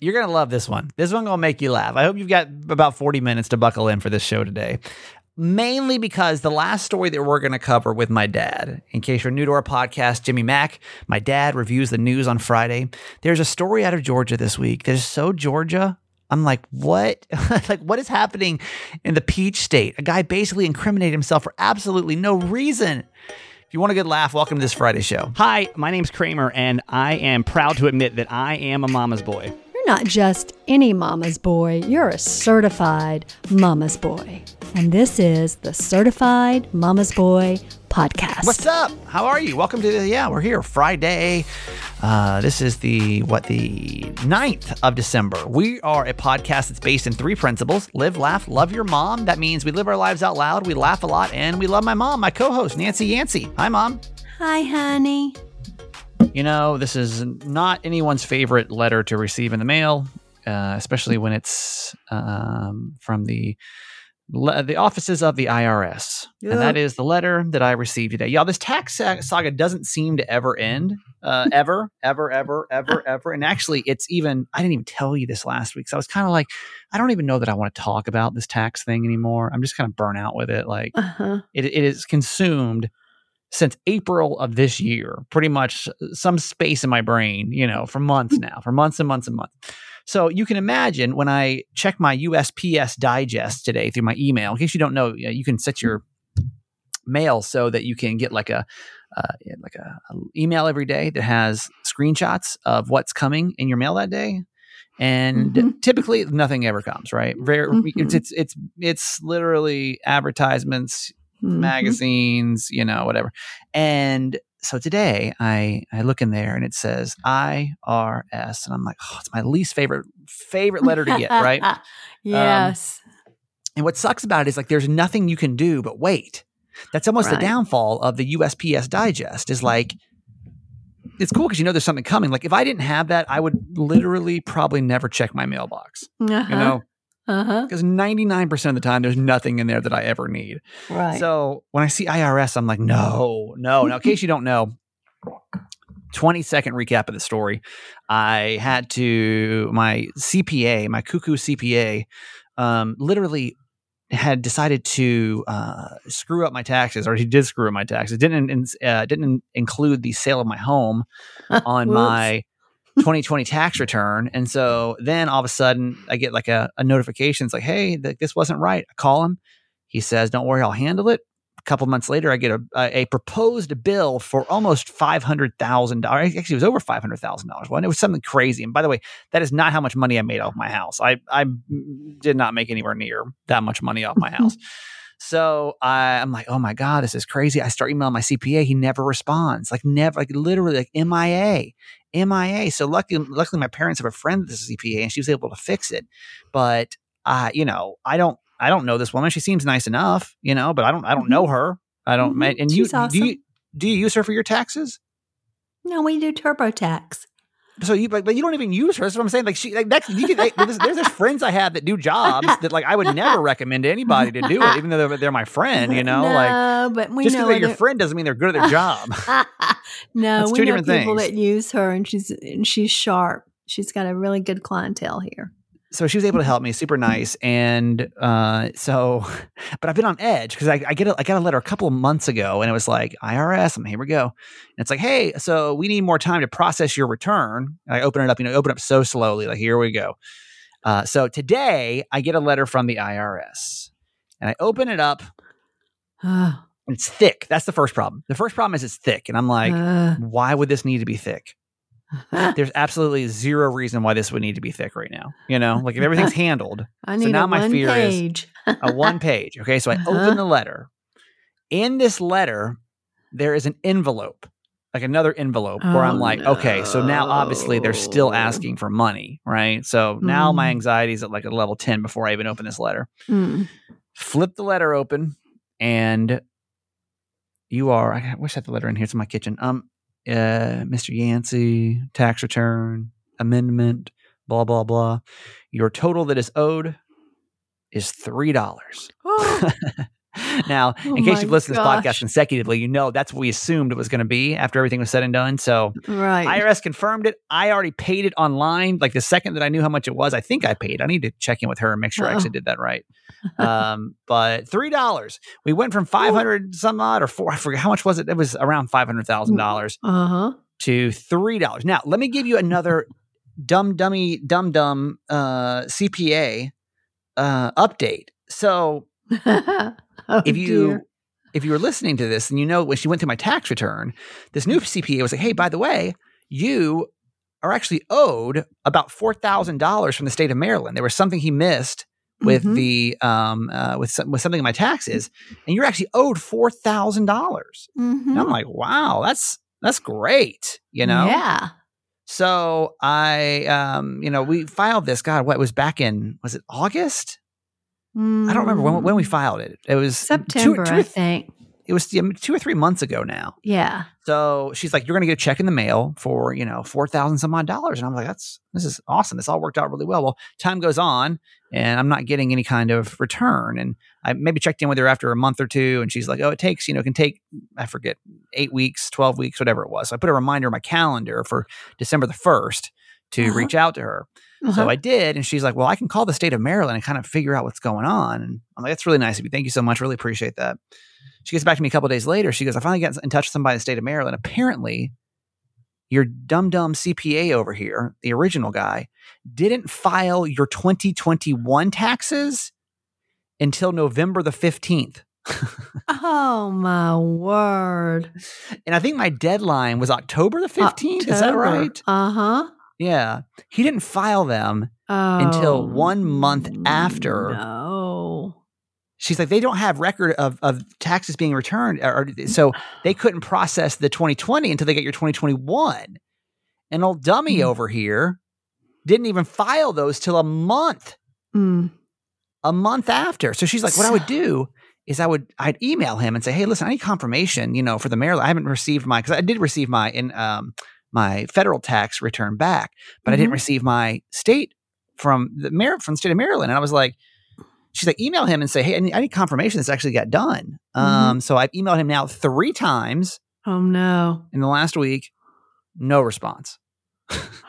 You're going to love this one. This one going to make you laugh. I hope you've got about 40 minutes to buckle in for this show today. Mainly because the last story that we're going to cover with my dad, in case you're new to our podcast, Jimmy Mack, my dad reviews the news on Friday. There's a story out of Georgia this week that is so Georgia. I'm like, what? like, what is happening in the Peach State? A guy basically incriminated himself for absolutely no reason. If you want a good laugh, welcome to this Friday show. Hi, my name's Kramer, and I am proud to admit that I am a mama's boy. You're not just any mama's boy, you're a certified mama's boy. And this is the Certified Mama's Boy podcast. What's up? How are you? Welcome to the, yeah, we're here Friday. Uh, this is the, what, the 9th of December. We are a podcast that's based in three principles live, laugh, love your mom. That means we live our lives out loud, we laugh a lot, and we love my mom, my co host, Nancy Yancey. Hi, mom. Hi, honey. You know, this is not anyone's favorite letter to receive in the mail, uh, especially when it's um, from the the offices of the IRS. And that is the letter that I received today. Y'all, this tax saga doesn't seem to ever end. Uh, ever, ever, ever, ever, ever. And actually, it's even, I didn't even tell you this last week. So I was kind of like, I don't even know that I want to talk about this tax thing anymore. I'm just kind of burnt out with it. Like, uh-huh. it, it is consumed since April of this year, pretty much some space in my brain, you know, for months now, for months and months and months. So you can imagine when I check my USPS digest today through my email, in case you don't know, you can set your mail so that you can get like a uh, like a, a, email every day that has screenshots of what's coming in your mail that day. And mm-hmm. typically nothing ever comes, right? Very, mm-hmm. it's, it's, it's, it's literally advertisements, mm-hmm. magazines, you know, whatever. And so today I I look in there and it says IRS and I'm like, oh, it's my least favorite favorite letter to get, right? Um, yes. Um, and what sucks about it is like there's nothing you can do but wait. That's almost right. the downfall of the USPS digest is like it's cool because you know there's something coming. Like if I didn't have that, I would literally probably never check my mailbox. Uh-huh. You know, because uh-huh. 99% of the time, there's nothing in there that I ever need. Right. So when I see IRS, I'm like, no, no. Now, in case you don't know, 20 second recap of the story. I had to, my CPA, my cuckoo CPA, um, literally had decided to uh, screw up my taxes, or he did screw up my taxes. Didn't uh, didn't include the sale of my home on my 2020 tax return. And so then all of a sudden I get like a, a notification. It's like, hey, th- this wasn't right. I call him. He says, don't worry, I'll handle it. A couple months later, I get a, a, proposed bill for almost $500,000. Actually, it was over $500,000. Well, it was something crazy. And by the way, that is not how much money I made off my house. I, I did not make anywhere near that much money off my house. So I, I'm like, oh my God, this is crazy. I start emailing my CPA. He never responds, like never, like literally like MIA. MIA. So luckily, luckily, my parents have a friend that's a CPA, and she was able to fix it. But uh, you know, I don't, I don't know this woman. She seems nice enough, you know, but I don't, I don't mm-hmm. know her. I don't. Mm-hmm. And you, awesome. do you, do you use her for your taxes? No, we do TurboTax. So you but, but you don't even use her. That's what I'm saying. Like she like that's you can, like, there's, there's this friends I have that do jobs that like I would never recommend to anybody to do it, even though they're, they're my friend. You know, no, like but we just because they're your friend doesn't mean they're good at their job. no, that's we two know different people things. that use her, and she's and she's sharp. She's got a really good clientele here so she was able to help me, super nice. And uh, so, but I've been on edge because I, I, get a, I got a letter a couple of months ago, and it was like IRS. I'm here we go. And it's like, hey, so we need more time to process your return. And I open it up, you know, open up so slowly. Like here we go. Uh, so today I get a letter from the IRS, and I open it up. it's thick. That's the first problem. The first problem is it's thick, and I'm like, uh, why would this need to be thick? there's absolutely zero reason why this would need to be thick right now. You know, like if everything's handled. I need so now a my one fear page. is a one page. Okay, so I uh-huh. open the letter. In this letter, there is an envelope, like another envelope, oh, where I'm like, no. okay, so now obviously they're still asking for money, right? So now mm. my anxiety is at like a level ten before I even open this letter. Mm. Flip the letter open, and you are. I wish I had the letter in here. It's in my kitchen. Um, uh, Mr. Yancey, tax return, amendment, blah, blah, blah. Your total that is owed is $3. now, Oh in case you've listened to this podcast consecutively, you know that's what we assumed it was going to be after everything was said and done. So Right. IRS confirmed it. I already paid it online. Like the second that I knew how much it was, I think I paid. I need to check in with her and make sure I actually did that right. Um, but three dollars. We went from five hundred some odd or four. I forget how much was it. It was around five hundred thousand dollars uh huh. to three dollars. Now, let me give you another dumb dummy dumb dumb uh, CPA uh, update. So oh, if you dear. if you were listening to this and you know when she went through my tax return, this new CPA was like, "Hey, by the way, you are actually owed about four thousand dollars from the state of Maryland. There was something he missed with Mhm. the um uh, with some, with something in my taxes, and you're actually owed four thousand dollars." Mhm. And I'm like, "Wow, that's that's great," you know. Yeah. So I, um, you know, we filed this. God, what was back in? Was it August? I don't remember when when we filed it. It was Mm. September, two, I think. it was two or three months ago now. Yeah. So she's like, "You're going to get a check in the mail for you know four thousand some odd dollars," and I'm like, "That's this is awesome. This all worked out really well." Well, time goes on, and I'm not getting any kind of return, and I maybe checked in with her after a month or two, and she's like, "Oh, it takes you know, it can take I forget eight weeks, twelve weeks, whatever it was." So I put a reminder in my calendar for December the first to Uh-huh. reach out to her. So Uh-huh. I did, and she's like, "Well, I can call the state of Maryland and kind of figure out what's going on." And I'm like, "That's really nice of you. Thank you so much. Really appreciate that." She gets back to me a couple days later. She goes, "I finally got in touch with somebody in the state of Maryland. Apparently, your dumb dumb CPA over here, the original guy, didn't file your 2021 taxes until November the 15th." oh my word. And I think my deadline was October the 15th. Is that right? Uh huh. Yeah. He didn't file them Until one month after. No. she's like they don't have record of, of taxes being returned or, or- so they couldn't process the 2020 until they get your 2021 and old dummy Mm. over here didn't even file those till a month Mm. a month after so she's like what i would do is i would i'd email him and say hey listen i need confirmation you know for the maryland i haven't received my because i did receive my in um my federal tax return back but i didn't Mhm. receive my state from the Mar- from the state of maryland and i was like she's like email him and say hey i need, I need confirmation this actually got done um so i've emailed him now three times Oh no. in the last week no response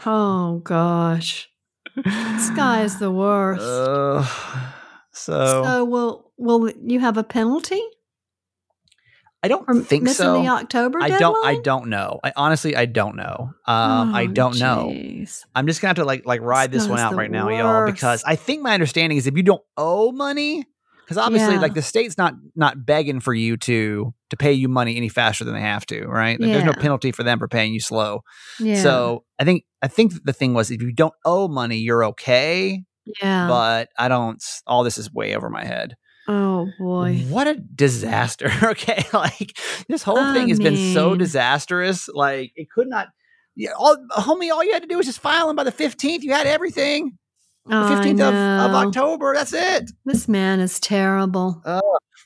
Oh gosh. This guy is the worst. uh, so, so will will you have a penalty i don't think missing so the October I deadline? don't. I don't know. I honestly, I don't know. Um, I Oh, don't know. I'm just gonna have to like like ride this This one out right now, y'all, because. I think my understanding is if you don't owe money, because obviously, Yeah. like the state's not not begging for you to to pay you money any faster than they have to, right? Like, There's no penalty for them for paying you slow. Yeah. So I think I think the thing was if you don't owe money, you're okay. yeah. But I don't. All this is way over my head. Oh boy. What a disaster. okay. Like this whole thing has been so disastrous. Like it could not yeah, all homie, all you had to do was just file them by the 15th. You had everything. The 15th of, of. October. That's it. This man is terrible.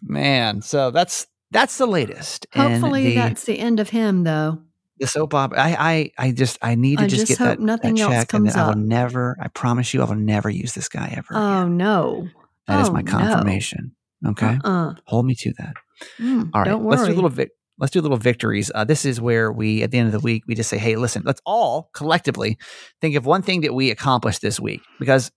Man. So that's that's the latest. Hopefully the, that's the end of him though. the soap opera. I, I I just I need to I just, just get hope that, nothing that else check and then comes I will never, I promise you, I will never use this guy ever. Oh again. no. That is oh, my no. confirmation. Okay. Uh-uh. Hold me to that. Mm, All right, let's do a little vic- let's do little victories. Uh, this is where we, at the end of the week, we just say, "Hey, listen, let's all collectively think of one thing that we accomplished this week." Because,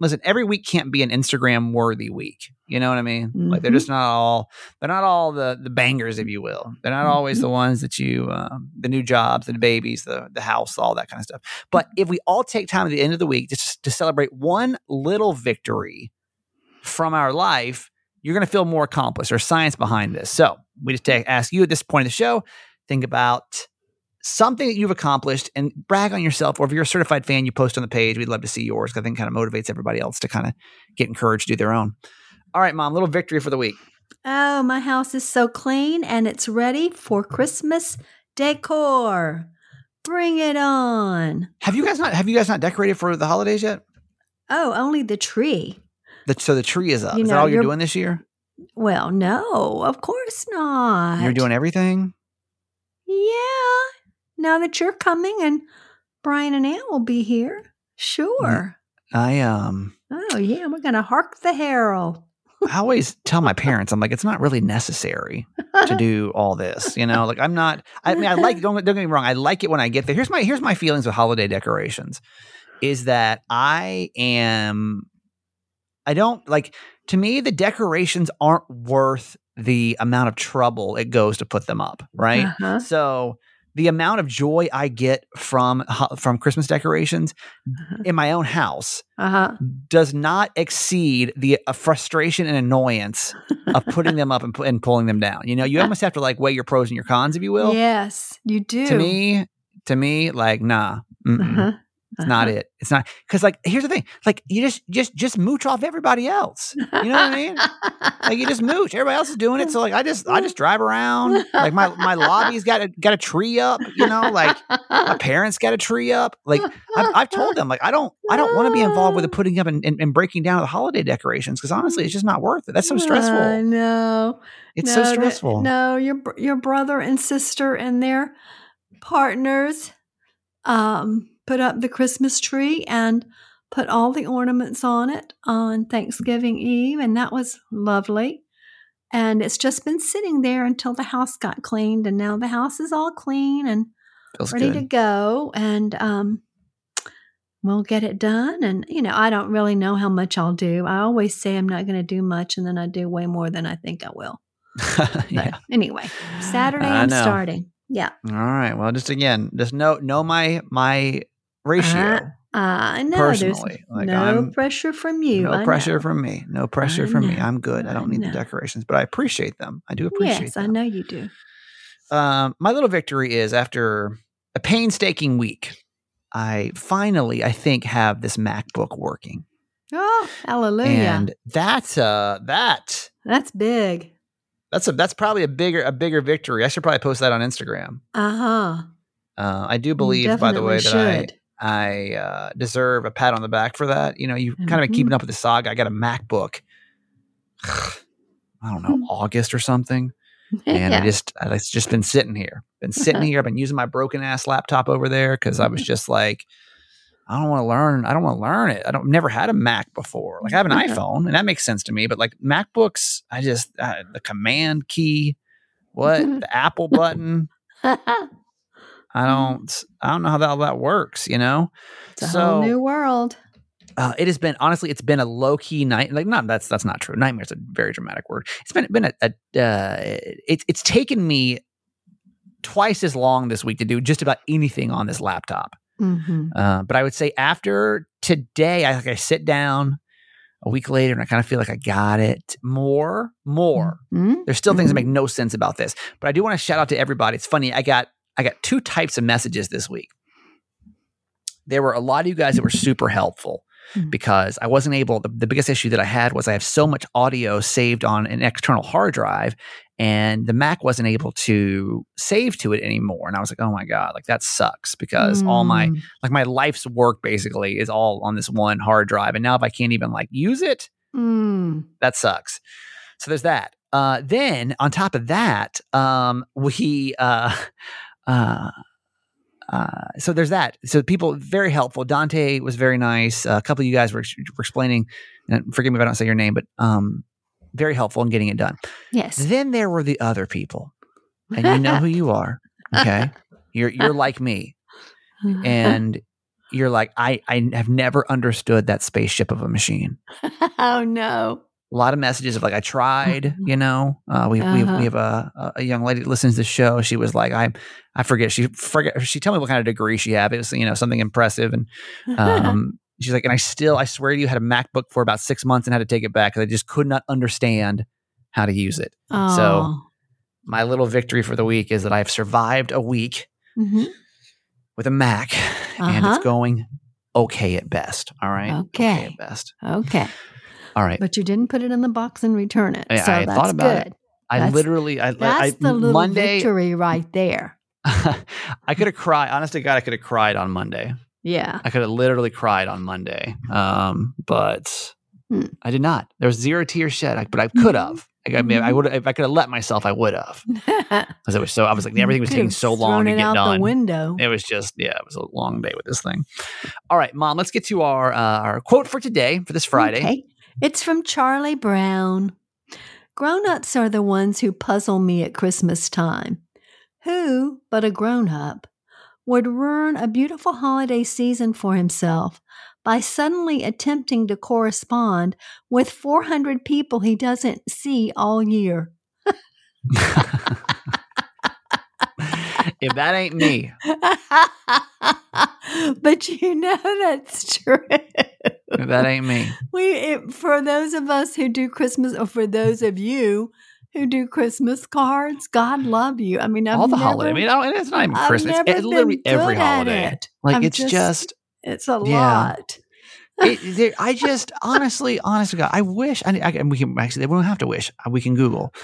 listen, every week can't be an Instagram worthy week. You know what I mean? Like they're Mhm. just not all they're not all the the bangers, if you will. They're not always Mm-hmm. the ones that you um, the new jobs, the babies, the the house, all that kind of stuff. But if we all take time at the end of the week just to celebrate one little victory from our life, you're going to feel more accomplished. There's science behind this. So we just take, ask you at this point of the show, think about something that you've accomplished and brag on yourself. Or if you're a certified fan, you post on the page. We'd love to see yours. I think kind of motivates everybody else to kind of get encouraged to do their own. All right, mom, little victory for the week. Oh, my house is so clean and it's ready for Christmas decor. Bring it on. Have you guys not have you guys not decorated for the holidays yet? Oh, only the tree. The, so the tree is up. You is that all you're you're- doing this year? Well, no, of course not. You're doing everything. Yeah. Now that you're coming and Brian and Ann will be here. Sure. I um Oh, yeah. We're going to hark the herald. I always tell my parents, I'm like, it's not really necessary to do all this. You know, like I'm not. I mean, I like. Don't, don't get me wrong. I like it when I get there. Here's my here's my feelings with holiday decorations, is that I am. I don't like. To me, the decorations aren't worth the amount of trouble it goes to put them up. Right. Uh-huh. So the amount of joy I get from from Christmas decorations Uh-huh. in my own house Uh-huh. does not exceed the uh, frustration and annoyance of putting them up and, and pulling them down. You know, you almost have to like weigh your pros and your cons, if you will. yes, you do. To me, to me, like nah, Uh-huh. It's not it. It's not because like here's the thing, like you just just just mooch off everybody else. You know what I mean? Like you just mooch. Everybody else is doing it, so like I just I just drive around. Like my my lobby's got a got a tree up. You know, like my parents got a tree up. Like I've, I've told them, like I don't, I don't want to be involved with the putting up and, and, and breaking down of the holiday decorations because honestly, it's just not worth it. That's so stressful. I stressful. know. It's No, so that- stressful. no, your your brother and sister and their partners um, put up the Christmas tree and put all the ornaments on it on Thanksgiving Eve, and that was lovely. And it's just been sitting there until the house got cleaned, and now the house is all clean and Feels ready good. to go. And um, we'll get it done. And you know, I don't really know how much I'll do. I always say I'm not going to do much, and then I do way more than I think I will. But yeah. anyway, Saturday I I'm know. starting. Yeah. All right. Well, just again, just know know my my ratio. Uh, I know Personally, there's like, no I'm- pressure from you. no I pressure know. from me. No pressure I from me. I'm good. I don't need I the decorations, but I appreciate them. I do appreciate Yes, I know you do. Um, my little victory is after a painstaking week, I finally, I think, have this MacBook working. Oh, hallelujah! And that's uh that That's big. that's a that's probably a bigger a bigger victory. I should probably post that on Instagram. Uh huh. Uh, I do believe, by the way, that should. I I uh, deserve a pat on the back for that. You know, you've kind of been keeping Mhm. up with the saga. I got a MacBook. I don't know, August or something, and I just I, it's just been sitting here, been sitting here. I've been using my broken ass laptop over there because I was just like, I don't want to learn. I don't want to learn it. I don't never had a Mac before. Like I have an Yeah. iPhone, and that makes sense to me. But like MacBooks, I just uh, the command key, what the Apple button. I don't I don't know how that all that works, you know? it's a so whole new world. uh, it has been honestly it's been a low key night like not that's that's not true. Nightmare is a very dramatic word. It's been been a, a uh, it's it's taken me twice as long this week to do just about anything on this laptop. hmm Uh, but I would say after today, I like I sit down a week later and I kind of feel like I got it more, more. Mhm. There's still things that make no sense about this, but I do want to shout out to everybody. It's funny. I got I got two types of messages this week. There were a lot of you guys that were super helpful Mhm. because I wasn't able. The, the biggest issue that I had was I have so much audio saved on an external hard drive, and the Mac wasn't able to save to it anymore. And I was like, oh my god, like that sucks because all my Mm. like my life's work basically is all on this one hard drive, and now if I can't even like use it, Mm. that sucks. So there's that. Uh, then on top of that, um, we uh, uh, uh, so there's that. So people very helpful. Dante was very nice. a couple of you guys were, were explaining. And forgive me if I don't say your name, but um, very helpful in getting it done. Yes. Then there were the other people, and you know who you are. Okay, you're you're like me, and you're like I I have never understood that spaceship of a machine oh no. A lot of messages of like I tried, you know. Uh, we, we Uh-huh. we have a a young lady that listens to the show. She was like, I I forget. She forget. She told me what kind of degree she had. It was you know something impressive, and um, she's like, and I still I swear to you had a MacBook for about six months and had to take it back because I just could not understand how to use it. oh. My little victory for the week is that I've survived a week Mhm. with a Mac, and Uh-huh. it's going okay at best. All right, Okay. at best. Okay. All right. But you didn't put it in the box and return it. I- so I that's thought about it. good. I That's- literally, I, That's I the little Monday. victory right there. I could have cried. Honest to God, I could have cried on Monday. Yeah. I could have literally cried on Monday. Um, but Hmm. I did not. There was zero tears shed, but I could have. Like, I mean, I Mhm. would if I could have let myself, I would have. Because it was so. I was like, everything was taking so long to it get out done. The window. It was just, yeah, it was a long day with this thing. All right, mom, let's get to our uh, our quote for today for this Friday. Okay. It's from Charlie Brown. Grown ups are the ones who puzzle me at Christmas time. Who, but a grown up, would ruin a beautiful holiday season for himself by suddenly attempting to correspond with 400 people he doesn't see all year? if that ain't me, but you know that's true. That ain't me. We, it, for those of us who do Christmas, or for those of you who do Christmas cards, God love you. I mean, I've All the never, holiday. I mean, oh, I don't- it's not even I've Christmas. It's, it's literally every holiday. it. Like I'm it's just, it's a Yeah. lot. it, there- I just honestly, honestly, God, I wish. I, I and we can actually, we don't have to wish. Uh, we can Google.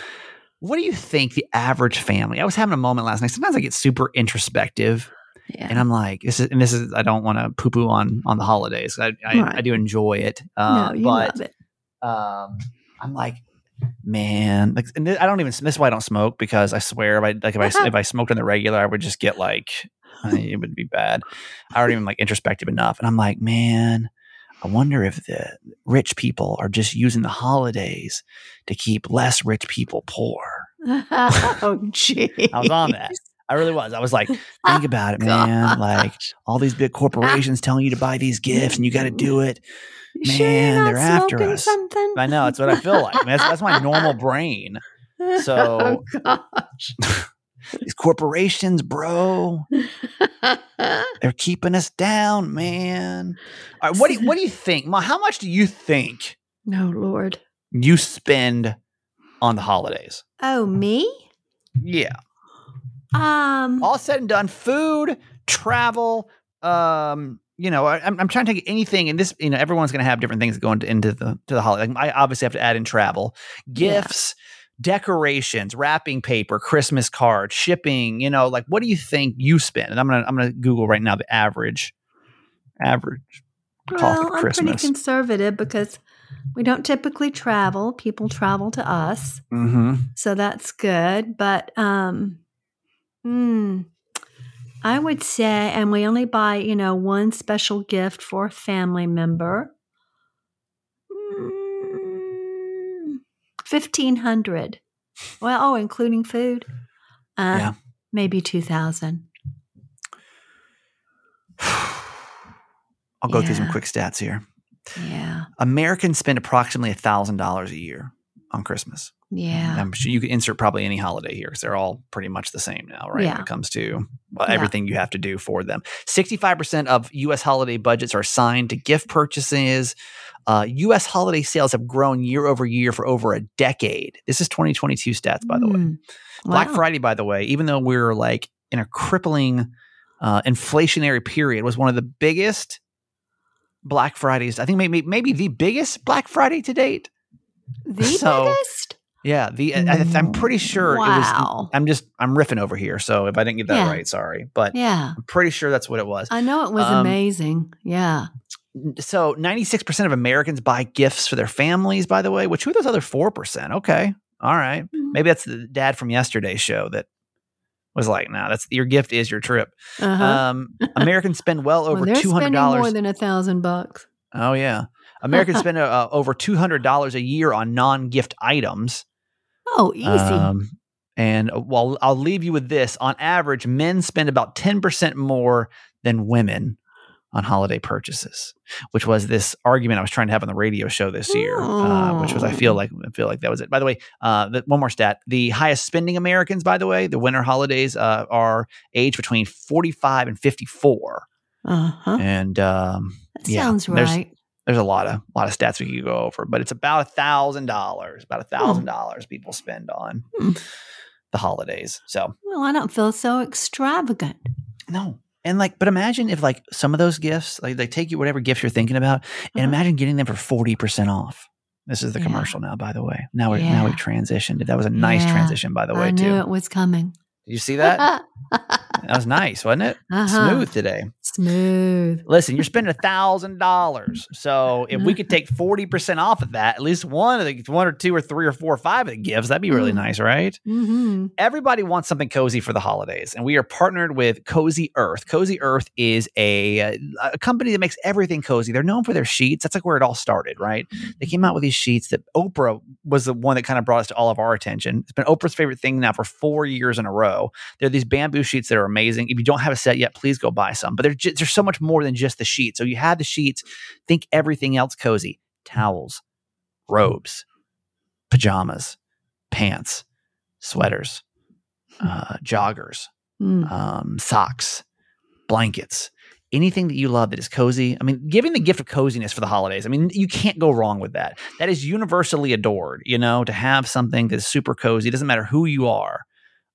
What do you think the average family? I was having a moment last night. Sometimes I get super introspective, Yeah. and I'm like, this is, and this is. I don't want to poo poo on on the holidays. I I, I do enjoy it, uh, no, you but love it. um, I'm like, man, like, and I don't even. This is why I don't smoke because I swear, if I like, if I if I smoked on the regular, I would just get like, it would be bad. I aren't even like introspective enough, and I'm like, man, I wonder if the rich people are just using the holidays to keep less rich people poor. oh, gee. I was on that. I really was. I was like, think about it, man. Like all these big corporations telling you to buy these gifts, and you got to do it. You man, they're after us. Something? I know that's what I feel like. I mean, that's, that's my normal brain. Oh, so- oh, gosh. These corporations, bro, they're keeping us down, man. All right, what do you, what do you think, Ma? How much do you think no, Lord. you spend on the holidays? Oh, me? Yeah, Um, all said and done, food, travel. Um, you know, I, I'm, I'm trying to take anything, and this, you know, everyone's going to have different things going go into, into the to the holiday. Like, I obviously have to add in travel, Yeah. gifts, decorations, wrapping paper, Christmas cards, shipping. You know, like what do you think you spend? And I'm gonna I'm gonna Google right now the average average cost well, of I'm pretty conservative because we don't typically travel. People travel to us. mm-hmm. So that's good. But um hmm, I would say and we only buy, you know, one special gift for a family member. Mm, Fifteen hundred. Well, oh, including food. Uh Yeah. maybe two thousand. I'll go through some quick stats here. Yeah. Americans spend approximately thousand dollars a year on Christmas. Yeah. I'm sure you can insert probably any holiday here because they're all pretty much the same now, right? When it comes to well, Yeah. everything you have to do for them. 65% of U.S. holiday budgets are assigned to gift purchases. Uh, U.S. holiday sales have grown year over year for over a decade. This is 2022 stats, by the way. Mm. Black Wow. Friday, by the way, even though we're like in a crippling uh, inflationary period, was one of the biggest Black Fridays. I think maybe maybe the biggest Black Friday to date. The So, biggest? Yeah, the I, I'm pretty sure it was. Wow. I'm just I'm riffing over here, so if I didn't get that Yeah. right, sorry, but Yeah. I'm pretty sure that's what it was. I know it was Um, amazing. Yeah. So 96% of Americans buy gifts for their families. By the way, which who are those other four percent? Okay, all right, Mhm. maybe that's the dad from yesterday's show that was like, "No, that's your gift is your trip." Uh-huh. Um, Americans spend well Well, over they're two hundred spending more than a thousand bucks. Oh yeah, Americans spend uh, over two hundred dollars a year on non-gift items. Oh, easy. Um, and uh, well, I'll leave you with this. On average, men spend about 10% more than women on holiday purchases, which was this argument I was trying to have on the radio show this year, uh, which was I feel Oh. like I feel like that was it. By the way, uh, the, one more stat: the highest spending Americans, by the way, the winter holidays uh, are age between 45 and 54, uh-huh. and um, That yeah, sounds right. There's a lot of lot of stats we could go over, but it's about a thousand dollars, about a thousand dollars people spend on Hmm. the holidays. So Well, I don't feel so extravagant. no, and like, but imagine if like some of those gifts, like they take you whatever gifts you're thinking about, and Uh-huh. imagine getting them for forty percent off. This is the Yeah. commercial now, by the way. Now we're now we transitioned. That was a nice Yeah. transition, by the way, I knew too. it was coming. Did you see that? That was nice, wasn't it? Uh-huh. Smooth today. Smooth. Listen, you're spending a thousand dollars. So if we could take forty percent off of that, at least one of the one or two or three or four or five of the gifts, that'd be really Mm. nice, right? Mm-hmm. Everybody wants something cozy for the holidays, and we are partnered with Cozy Earth. Cozy Earth is a, a company that makes everything cozy. They're known for their sheets. That's like where it all started, right? They came out with these sheets that Oprah was the one that kind of brought us to all of our attention. It's been Oprah's favorite thing now for four years in a row. They're these bamboo sheets that are amazing. If you don't have a set yet, please go buy some. But they're there's so much more than just the sheets. So you have the sheets. Think everything else cozy: towels, robes, pajamas, pants, sweaters, uh, joggers, Mm. um, socks, blankets, anything that you love that is cozy. I mean, giving the gift of coziness for the holidays. I mean, you can't go wrong with that. That is universally adored. You know, to have something that's super cozy. It doesn't matter who you are.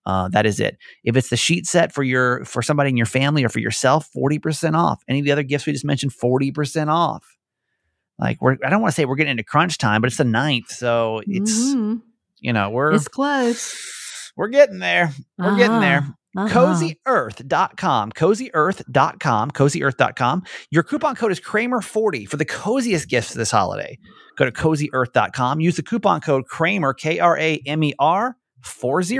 Uh, that is it. If it's the sheet set for your for somebody in your family or for yourself, forty percent off. Any of the other gifts we just mentioned, forty percent off. Like we're, I don't want to say we're getting into crunch time, but it's the ninth, so it's Mhm. you know we're It's close. we're getting there. We're getting there. Uh-huh. CozyEarth.com. CozyEarth.com. CozyEarth.com. Your coupon code is Kramer40 for the coziest gifts this holiday. Go to CozyEarth.com. Use the coupon code Kramer, K R A M E R 40.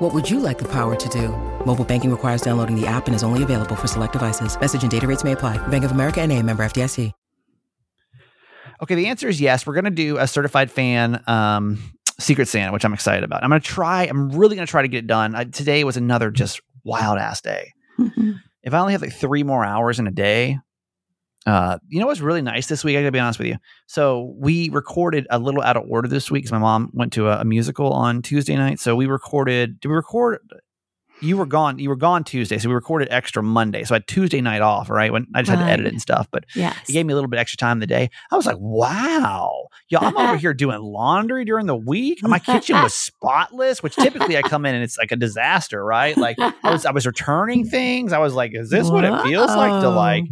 What would you like the power to do? Mobile banking requires downloading the app and is only available for select devices. Message and data rates may apply. Bank of America and a member FDIC. Okay, the answer is yes. We're going to do a certified fan um, Secret Santa, which I'm excited about. I'm going to try, I'm really going to try to get it done. I, today was another just wild ass day. If I only have like three more hours in a day, uh, you know what's really nice this week? I gotta be honest with you. So we recorded a little out of order this week because my mom went to a, a musical on Tuesday night. So we recorded. Did we record? You were gone. You were gone Tuesday, so we recorded extra Monday. So I had Tuesday night off. Right when I just had to edit it and stuff, but Yes. it gave me a little bit extra time in the day. I was like, wow, yo, I'm over here doing laundry during the week. My kitchen was spotless, which typically I come in and it's like a disaster, right? Like I was I was returning things. I was like, is this what it feels like to like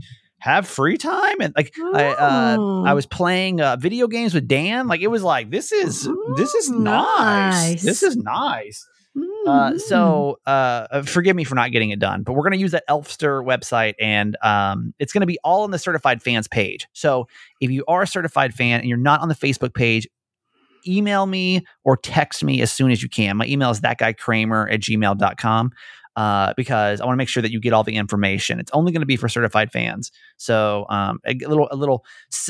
have free time? And like I uh, Oh. I was playing uh, video games with Dan. Like it was like this is this is nice. nice. This is nice. Uh, Mhm. so uh, uh, forgive me for not getting it done, but we're going to use that Elfster website, and um, it's going to be all on the certified fans page. So if you are a certified fan and you're not on the Facebook page, email me or text me as soon as you can. My email is that guy Kramer at gmail.com. Uh, because I want to make sure that you get all the information. It's only going to be for certified fans. So, um, a little, a little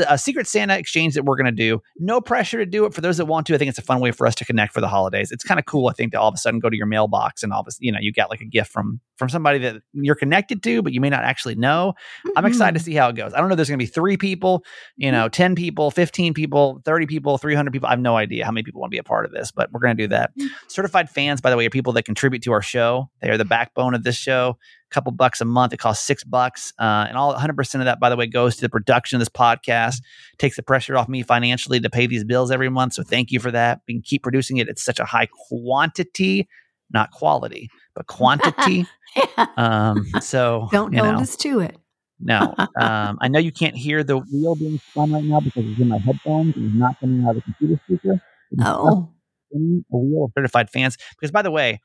a secret Santa exchange that we're going to do. No pressure to do it for those that want to. I think it's a fun way for us to connect for the holidays. It's kind of cool. I think to all of a sudden go to your mailbox and all of a you know, you got like a gift from from somebody that you're connected to, but you may not actually know. I'm excited to see how it goes. I don't know. if There's going to be three people, you know, 10 people, 15 people, 30 people, 300 people. I have no idea how many people want to be a part of this, but we're going to do that. Certified fans, by the way, are people that contribute to our show. They are the backbone of this show. A couple bucks a month. It costs six bucks. Uh, and all 100% of that, by the way, goes to the production of this podcast. Takes the pressure off me financially to pay these bills every month. So thank you for that. We can keep producing it. It's such a high quantity, not quality, but quantity. um, so Don't hold know. us to it. No. Um, I know you can't hear the wheel being spun right now because it's in my headphones and it's not coming out of the computer speaker. Oh, a wheel of certified fans. Because by the way,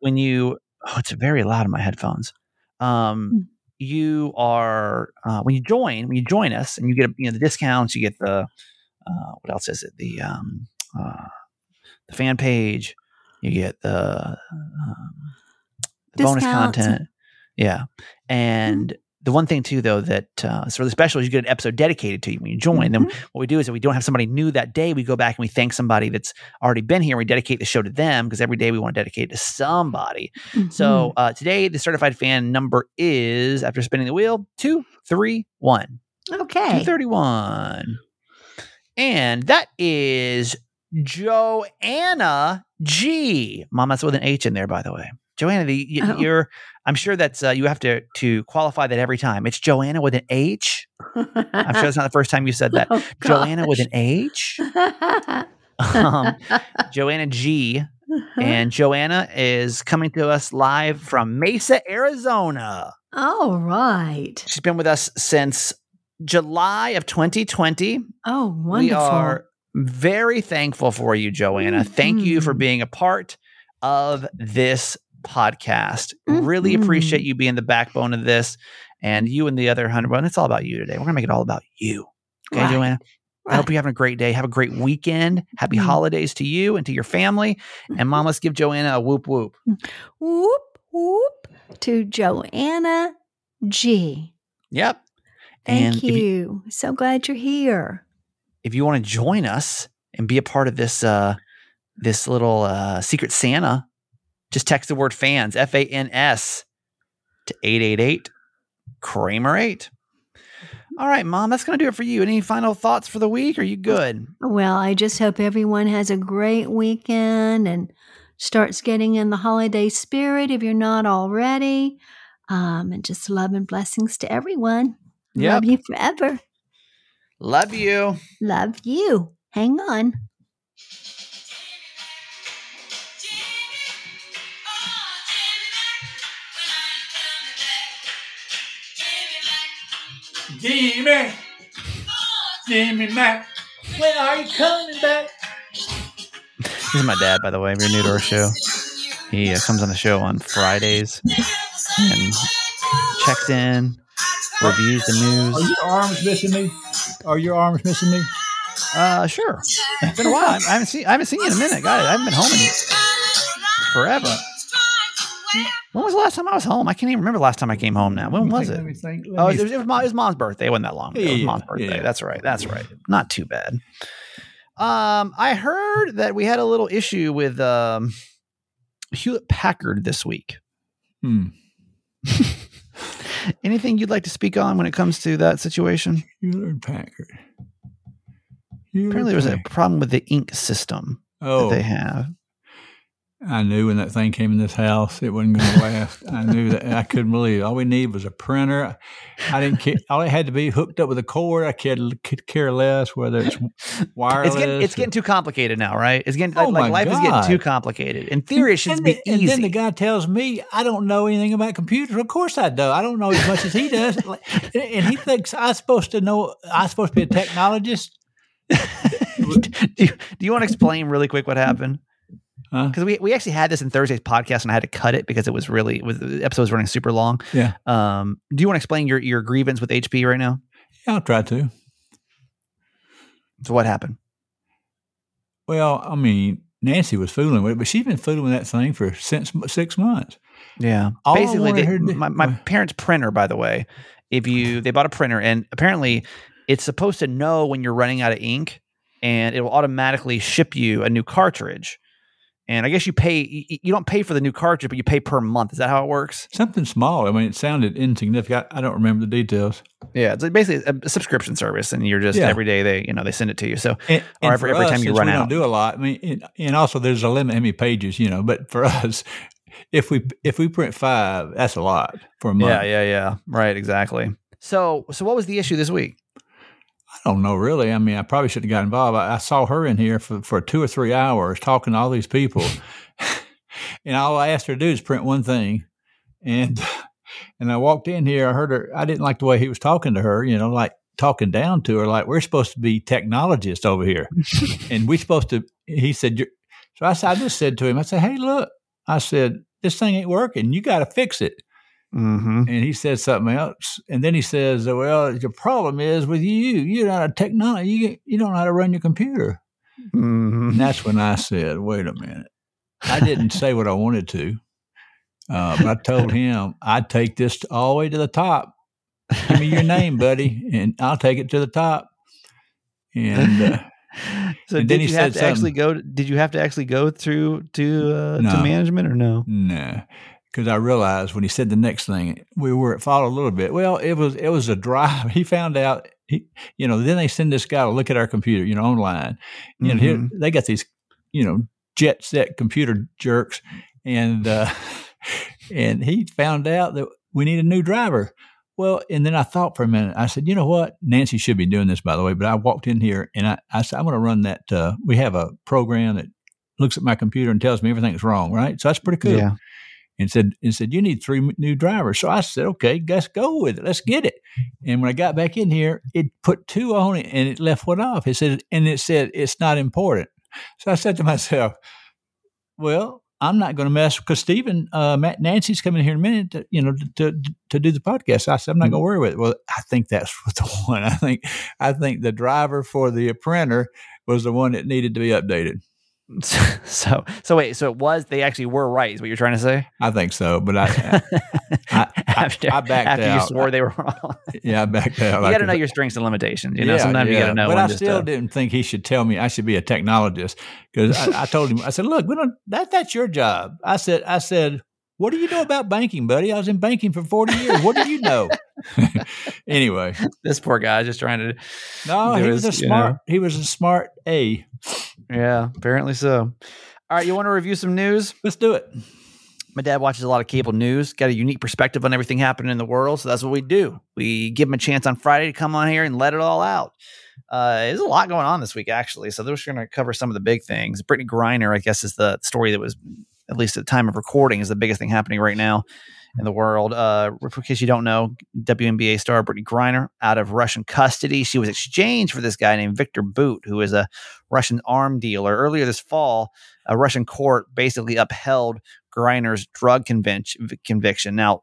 when you oh, it's very loud in my headphones. Um, you are uh, when you join when you join us and you get you know the discounts, you get the uh, what else is it? The um, uh, the fan page, you get the um, the bonus content, yeah, and the one thing too though that uh, is really special is you get an episode dedicated to you when you join. Then what we do is if we don't have somebody new that day, we go back and we thank somebody that's already been here. and We dedicate the show to them because every day we want to dedicate it to somebody. So uh, today the certified fan number is after spinning the wheel two three one. Mhm. okay. 231. And that is Joanna G. Mom, that's with an H in there, by the way. Joanna, the, y- Oh. you're. I'm sure that's uh, you have to to qualify that every time. It's Joanna with an H. I'm sure that's not the first time you said that. Oh, Joanna with an H. um, Joanna G. And Joanna is coming to us live from Mesa, Arizona. All right. She's been with us since July of 2020. Oh, wonderful. We are very thankful for you, Joanna. Thank you for Mhm. being a part of this podcast. Really Mhm. appreciate you being the backbone of this. And you and the other hundred, well, it's all about you today. We're going to make it all about you. Okay, Right. Joanna? I hope you're having a great day. Have a great weekend. Happy Mhm. holidays to you and to your family. And mom, let's give Joanna a whoop whoop. Whoop, whoop to Joanna G. Yep. Thank and you. you, So glad you're here. if you want to join us and be a part of this uh this little uh secret Santa, just text the word fans, F A N S to 888 Kramer 8. All right, mom, that's going to do it for you. Any final thoughts for the week? Are you good? Well, I just hope everyone has a great weekend and starts getting in the holiday spirit if you're not already. Um, and just love and blessings to everyone. Yep. Love you forever. Love you. Love you. Hang on. Jimmy, Jimmy Mack, when are you coming back? This is my dad, by the way. If you're new to our show, he uh, comes on the show on Fridays and checks in, reviews the news. Are your arms missing me? Are your arms missing me? Uh, sure. It's been a while. I I haven't seen I haven't seen you in a minute, guys. I haven't been home in forever. When was the last time I was home? I can't even remember the last time I came home. Now, when was Let it? me think. Let Oh, it was, it was, mom, it was mom's birthday. It wasn't that long ago. It was mom's birthday. yeah. That's right. That's right. Not too bad. Um, I heard that we had a little issue with um, Hewlett Packard this week. Hmm. Anything you'd like to speak on when it comes to that situation? Hewlett Packard. Hewlett Apparently, there was a problem with the ink system Oh, that they have. I knew when that thing came in this house, it wasn't going to last. I knew that. I couldn't believe it. All we needed was a printer. I didn't care. All it had to be hooked up with a cord. I could, could care less whether it's wireless. It's getting it's or- getting too complicated now, right? It's getting like, Oh like my life is getting too complicated. In theory, it should and be the- And then the guy tells me I don't know anything about computers. Of course I do. I don't know as much as he does. And he thinks I'm supposed to know. I'm supposed to be a technologist. do, you, do you want to explain really quick what happened? Huh? Because we, we actually had this in Thursday's podcast, and I had to cut it because it was really it was, the episode was running super long. Yeah. Um, do you want to explain your your grievance with HP right now? Yeah, I'll try to. So what happened? Well, I mean, Nancy was fooling with it, but she's been fooling with that thing for since six months. Yeah. All Basically, they, to- my, my parents' printer, by the way, if you they bought a printer and apparently it's supposed to know when you're running out of ink and it will automatically ship you a new cartridge. And I guess you pay you, don't pay for the new cartridge, but you pay per month. Is that how it works? Something small. I mean, it sounded insignificant. I, don't remember the details. Yeah, it's basically a subscription service, and you're just Yeah. every day they you know they send it to you. So And, Or and every- for every us, time you run we out. don't do a lot. I mean, and, and also there's a limit how many pages, you know. But for us, if we if we print five, that's a lot for a month. yeah, yeah, yeah, right, exactly. So so what was the issue this week? I don't know really. I mean, I probably should have got involved. I, I saw her in here for, for two or three hours talking to all these people, and all I asked her to do is print one thing, and and I walked in here. I heard her. I didn't like the way he was talking to her. You know, like talking down to her, like we're supposed to be technologists over here, and we're supposed to. He said, You're, so I said, I just said to him, I said, hey, look, I said this thing ain't working. You got to fix it. Mm-hmm. And he said something else. And then he says, Well, your problem is with you. You're not a technology. You, you don't know how to run your computer. Mm-hmm. And that's when I said, Wait a minute. I didn't say what I wanted to. Uh, but I told him, I'd take this all the way to the top. Give me your name, buddy, and I'll take it to the top. And uh, so and did then he you have said to actually go? Did you have to actually go through to uh, to management or no? No, because I realized when he said the next thing, we were at fault a little bit. Well, it was it was a drive. He found out. He, you know, then they send this guy to look at our computer, you know, online. You know, here, they got these, you know, jet set computer jerks, and uh, and he found out that we need a new driver. Well, and then I thought for a minute. I said, you know what? Nancy should be doing this, by the way. But I walked in here and I, I said, I'm going to run that. Uh, we have a program that looks at my computer and tells me everything's wrong, right? So that's pretty cool. Yeah. And said, and said, you need three new drivers. So I said, okay, let's go with it. Let's get it. And when I got back in here, it put two on it and it left one off. It said, and it said, it's not important. So I said to myself, well, I'm not going to mess because Stephen, uh, Matt, Nancy's coming here in a minute, to, you know, to, to to do the podcast. I said I'm not going to worry with it. Well, I think that's the one. I think I think the driver for the printer was the one that needed to be updated. So, so wait, so it was they actually were right? Is what you're trying to say? I think so, but I, I, I, after, I backed after out. you swore they were wrong, yeah, I backed out. you I got to know your strengths and limitations. You know, sometimes you got to know. But I still to- didn't think he should tell me I should be a technologist because I, I told him I said, "Look, we don't, that that's your job." I said, "I said, what do you know about banking, buddy? I was in banking for forty years. What do you know?" anyway, this poor guy just trying to. no, he was a you know. smart. He was a smart A. Yeah, apparently so. All right, you want to review some news? Let's do it. My dad watches a lot of cable news, got a unique perspective on everything happening in the world. So that's what we do. We give him a chance on Friday to come on here and let it all out. Uh, there's a lot going on this week, actually. So we're going to cover some of the big things. Brittney Griner, I guess, is the story that was, at least at the time of recording, is the biggest thing happening right now in the world. Uh, in case you don't know, WNBA star Brittney Griner out of Russian custody. She was exchanged for this guy named Viktor Bout, who is a Russian arm dealer. Earlier this fall, a Russian court basically upheld Griner's drug conviction, conviction. Now,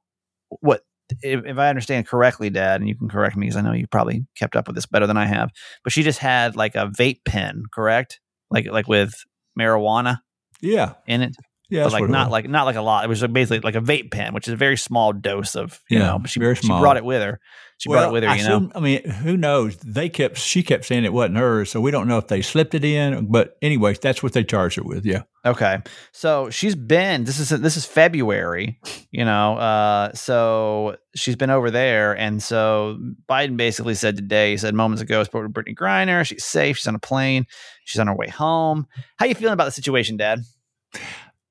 what if, if I understand correctly, Dad, and you can correct me because I know you probably kept up with this better than I have, but she just had like a vape pen, correct? Like like with marijuana Yeah, in it, yeah, but like not like not like a lot. It was basically like a vape pen, which is a very small dose of you Yeah, know. But she very she brought it with her. She brought it with her, I you know. I mean, who knows? They kept. She kept saying it wasn't hers, so we don't know if they slipped it in. But anyway, that's what they charged her with. Yeah. Okay. So she's been this is this is February, you know. Uh so she's been over there and so Biden basically said today, he said moments ago spoke to Brittney Griner, she's safe, she's on a plane, she's on her way home. How you feeling about the situation, Dad?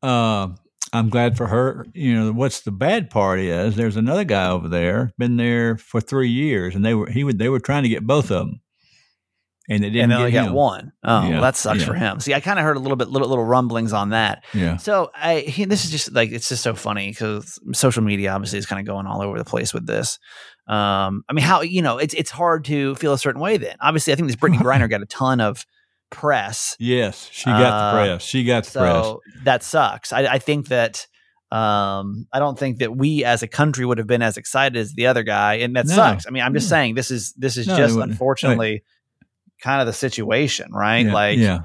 Uh, I'm glad for her. You know, what's the bad part is there's another guy over there, been there for three years, and they were he would they were trying to get both of them, and they didn't and they get got one. Oh, Yeah, well, that sucks yeah. for him. See, I kind of heard a little bit little little rumblings on that. Yeah, So I he, this is just like it's just so funny because social media obviously is kind of going all over the place with this. Um, I mean, how you know it's it's hard to feel a certain way. Then obviously, I think this Brittney Griner got a ton of press, yes, she got Uh, the press. She got the press. so that sucks. I, I think that um, I don't think that we as a country would have been as excited as the other guy, and that No. sucks. I mean, I'm just saying this is this is No, just unfortunately kind of the situation, right? Yeah, like yeah,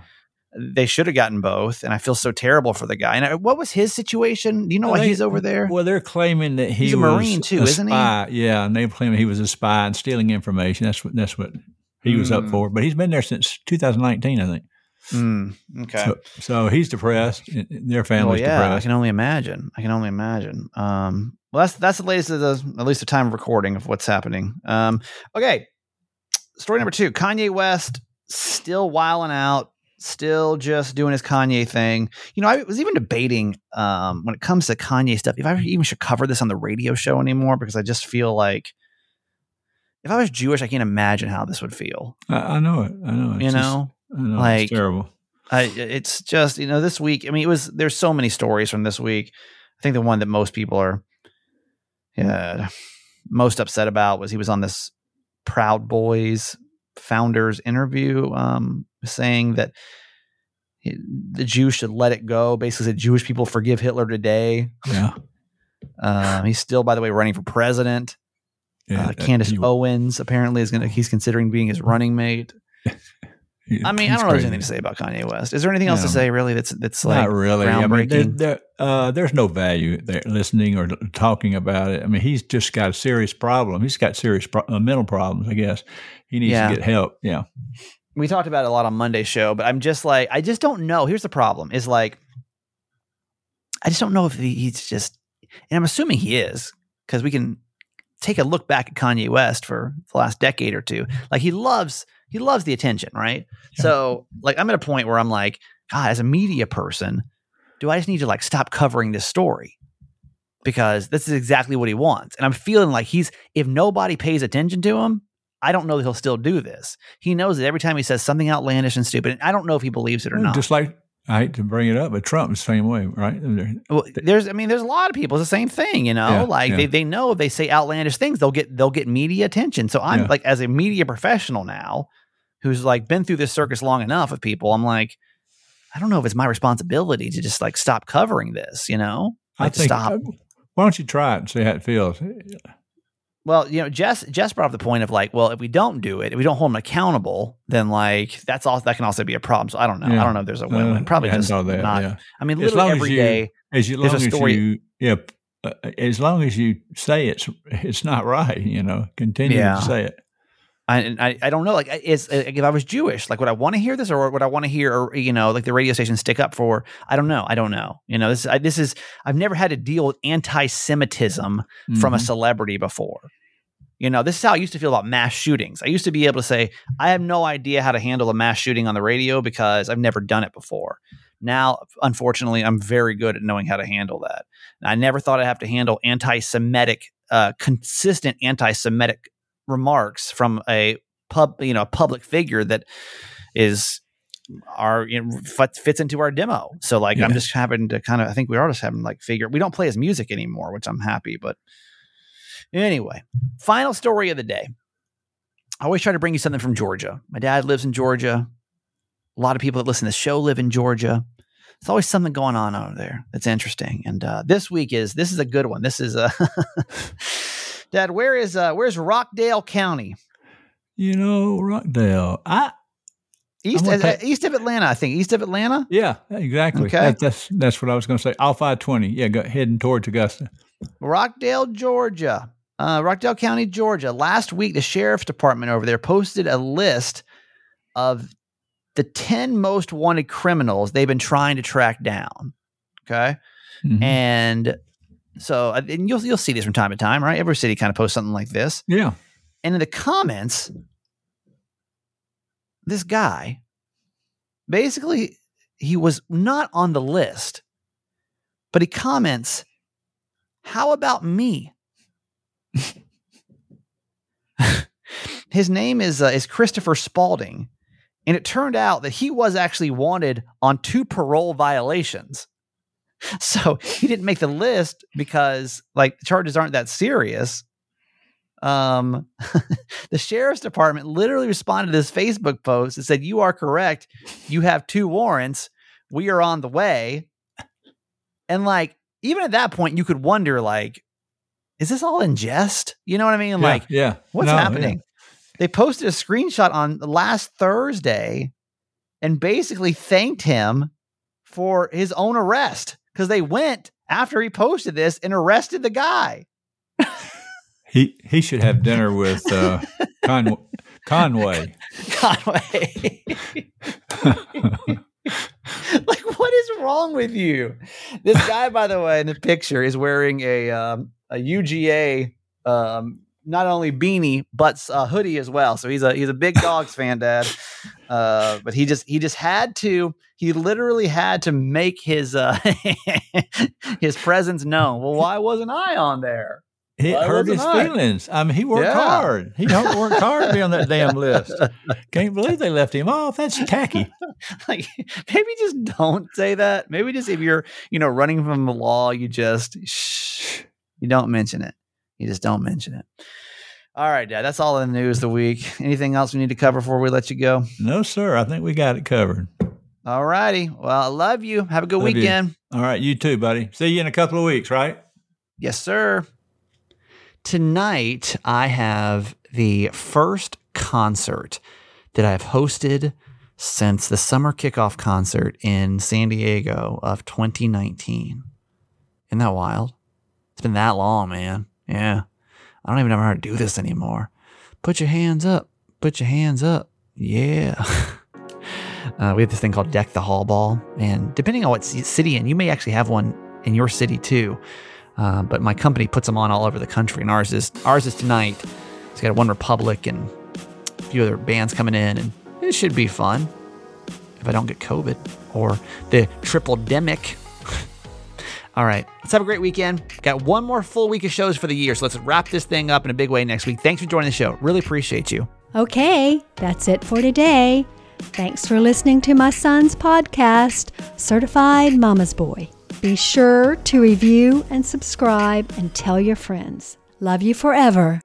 they should have gotten both, and I feel so terrible for the guy. And I, what was his situation? Do you know Well, why they- he's over there? Well, they're claiming that he He's a Marine, too, isn't he? Yeah, and they claim he was a spy and stealing information. That's what that's what he was up Hmm. for. But he's been there since 2019, I think. Mm, okay. So, so he's depressed. Their well, family's yeah, I can only imagine. I can only imagine. Um, well, that's that's the latest of the at least the time of recording of what's happening. Um, okay, story number two: Kanye West still wiling out, still just doing his Kanye thing. You know, I was even debating um, when it comes to Kanye stuff if I even should cover this on the radio show anymore because I just feel like if I was Jewish, I can't imagine how this would feel. I, I know it. I know. It's you just- know, I know. like- it's terrible. I, it's just you know this week. I mean, it was there's so many stories from this week. I think the one that most people are, yeah, most upset about was he was on this Proud Boys founders interview, um, saying that he- the Jews should let it go. Basically, said Jewish people forgive Hitler today. Yeah. Um, he's still, by the way, running for president. Yeah uh, Candace Owens apparently is gonna. He's considering being his running mate. I mean, I don't know. if There's anything to say about Kanye West. Is there anything else to say really? That's that's like Not really. I mean, there, there, uh, there's no value there listening or talking about it. I mean, he's just got a serious problem. He's got serious pro- uh, mental problems. I guess he needs Yeah. to get help. Yeah. we talked about it a lot on Monday show, but I'm just like, I just don't know. Here's the problem: is like, I just don't know if he, he's just, and I'm assuming he is because we can take a look back at Kanye West for the last decade or two. Like he loves, he loves the attention, right? Yeah. So, like, I'm at a point where I'm like, God, as a media person, do I just need to like stop covering this story? because this is exactly what he wants. And I'm feeling like he's, if nobody pays attention to him, I don't know that he'll still do this. He knows that every time he says something outlandish and stupid, and I don't know if he believes it or not. Just like I hate to bring it up, but Trump is the same way, right? Well, there's, I mean, there's a lot of people. It's the same thing, you know. Yeah, like yeah. they, they know if they say outlandish things, they'll get they'll get media attention. So I'm Yeah. like, as a media professional now, who's like been through this circus long enough with people, I'm like, I don't know if it's my responsibility to just like stop covering this, you know, I like to think. stop. Uh, why don't you try it and see how it feels? Well, you know, Jess Jess brought up the point of like, well, if we don't do it, if we don't hold them accountable, then like that's all that can also be a problem. So I don't know. I don't know if there's a win-win. Uh, Probably I hadn't just thought that, not. yeah. I mean, As literally long as you- day. As you There's long a as story- you, yeah, uh, as long as you say it's it's not right, you know, continue Yeah. to say it. I, and I, I don't know. Like, is like, if I was Jewish, like, would I want to hear this, or would I want to hear, or you know, like the radio station stick up for? I don't know. I don't know. You know, this I, this is I've never had to deal with anti-Semitism from a Mhm. celebrity before. You know, this is how I used to feel about mass shootings. I used to be able to say, I have no idea how to handle a mass shooting on the radio because I've never done it before. Now, unfortunately, I'm very good at knowing how to handle that. And I never thought I'd have to handle anti-Semitic, uh, consistent anti-Semitic remarks from a pub, you know, a public figure that is our you know, fits into our demo. So like, I'm just having to kind of, I think we are just having like figure. We don't play his music anymore, which I'm happy. But anyway, final story of the day. I always try to bring you something from Georgia. My dad lives in Georgia. A lot of people that listen to the show live in Georgia. There's always something going on over there that's interesting. And uh, this week is this is a good one. This is a Dad. Where is uh, where's Rockdale County? You know, Rockdale. I East uh, east of Atlanta, I think. East of Atlanta. yeah, exactly. Okay. That, that's that's what I was going to say. Off I twenty. Yeah, go, heading towards Augusta. Rockdale, Georgia. Uh, Rockdale County, Georgia. Last week, the sheriff's department over there posted a list of the 10 most wanted criminals they've been trying to track down. Okay. Mhm. And so, uh, and you'll, you'll see this from time to time, right? Every city kind of posts something like this. yeah, And in the comments, this guy basically he was not on the list, but he comments, "How about me?" His name is uh, is Christopher Spalding, and it turned out that he was actually wanted on two parole violations. So he didn't make the list because like the charges aren't that serious. Um, the sheriff's department literally responded to this Facebook post and said, "You are correct. You have two warrants. We are on the way." And like, even at that point, you could wonder, like, is this all in jest? You know what I mean? yeah, Like, yeah. what's No, yeah. happening? They posted a screenshot on last Thursday and basically thanked him for his own arrest because they went after he posted this and arrested the guy. He he should have dinner with uh, Con- Conway. Conway. like, what is wrong with you? This guy, by the way, in the picture is wearing a um, a UGA um, not only beanie but a hoodie as well. So he's a he's a big dogs fan, Dad. Uh, but he just he just had to he literally had to make his uh, his presence known. Well, why wasn't I on there? It Why hurt his I? feelings. I mean, he worked Yeah. hard. He worked hard to be on that damn list. Can't believe they left him off. That's tacky. like maybe just don't say that. Maybe just if you're, you know, running from the law, you just shh, you don't mention it. You just don't mention it. All right, Dad. That's all in the news of the week. Anything else we need to cover before we let you go? No, sir. I think we got it covered. All righty. Well, I love you. Have a good Love you. weekend. All right, you too, buddy. See you in a couple of weeks, right? Yes, sir. Tonight, I have the first concert that I've hosted since the summer kickoff concert in San Diego of 2019. Isn't that wild? It's been that long, man. Yeah. I don't even know how to do this anymore. Put your hands up. Put your hands up. Yeah. uh, we have this thing called Deck the Hall Ball. And depending on what city, and you may actually have one in your city too. Uh, but my company puts them on all over the country, and ours is ours is tonight. It's got OneRepublic and a few other bands coming in, and it should be fun if I don't get COVID or the tripledemic. All right. Let's have a great weekend. Got one more full week of shows for the year. So let's wrap this thing up in a big way next week. Thanks for joining the show. Really appreciate you. Okay, that's it for today. Thanks for listening to my son's podcast, Certified Mama's Boy. Be sure to review and subscribe and tell your friends. Love you forever.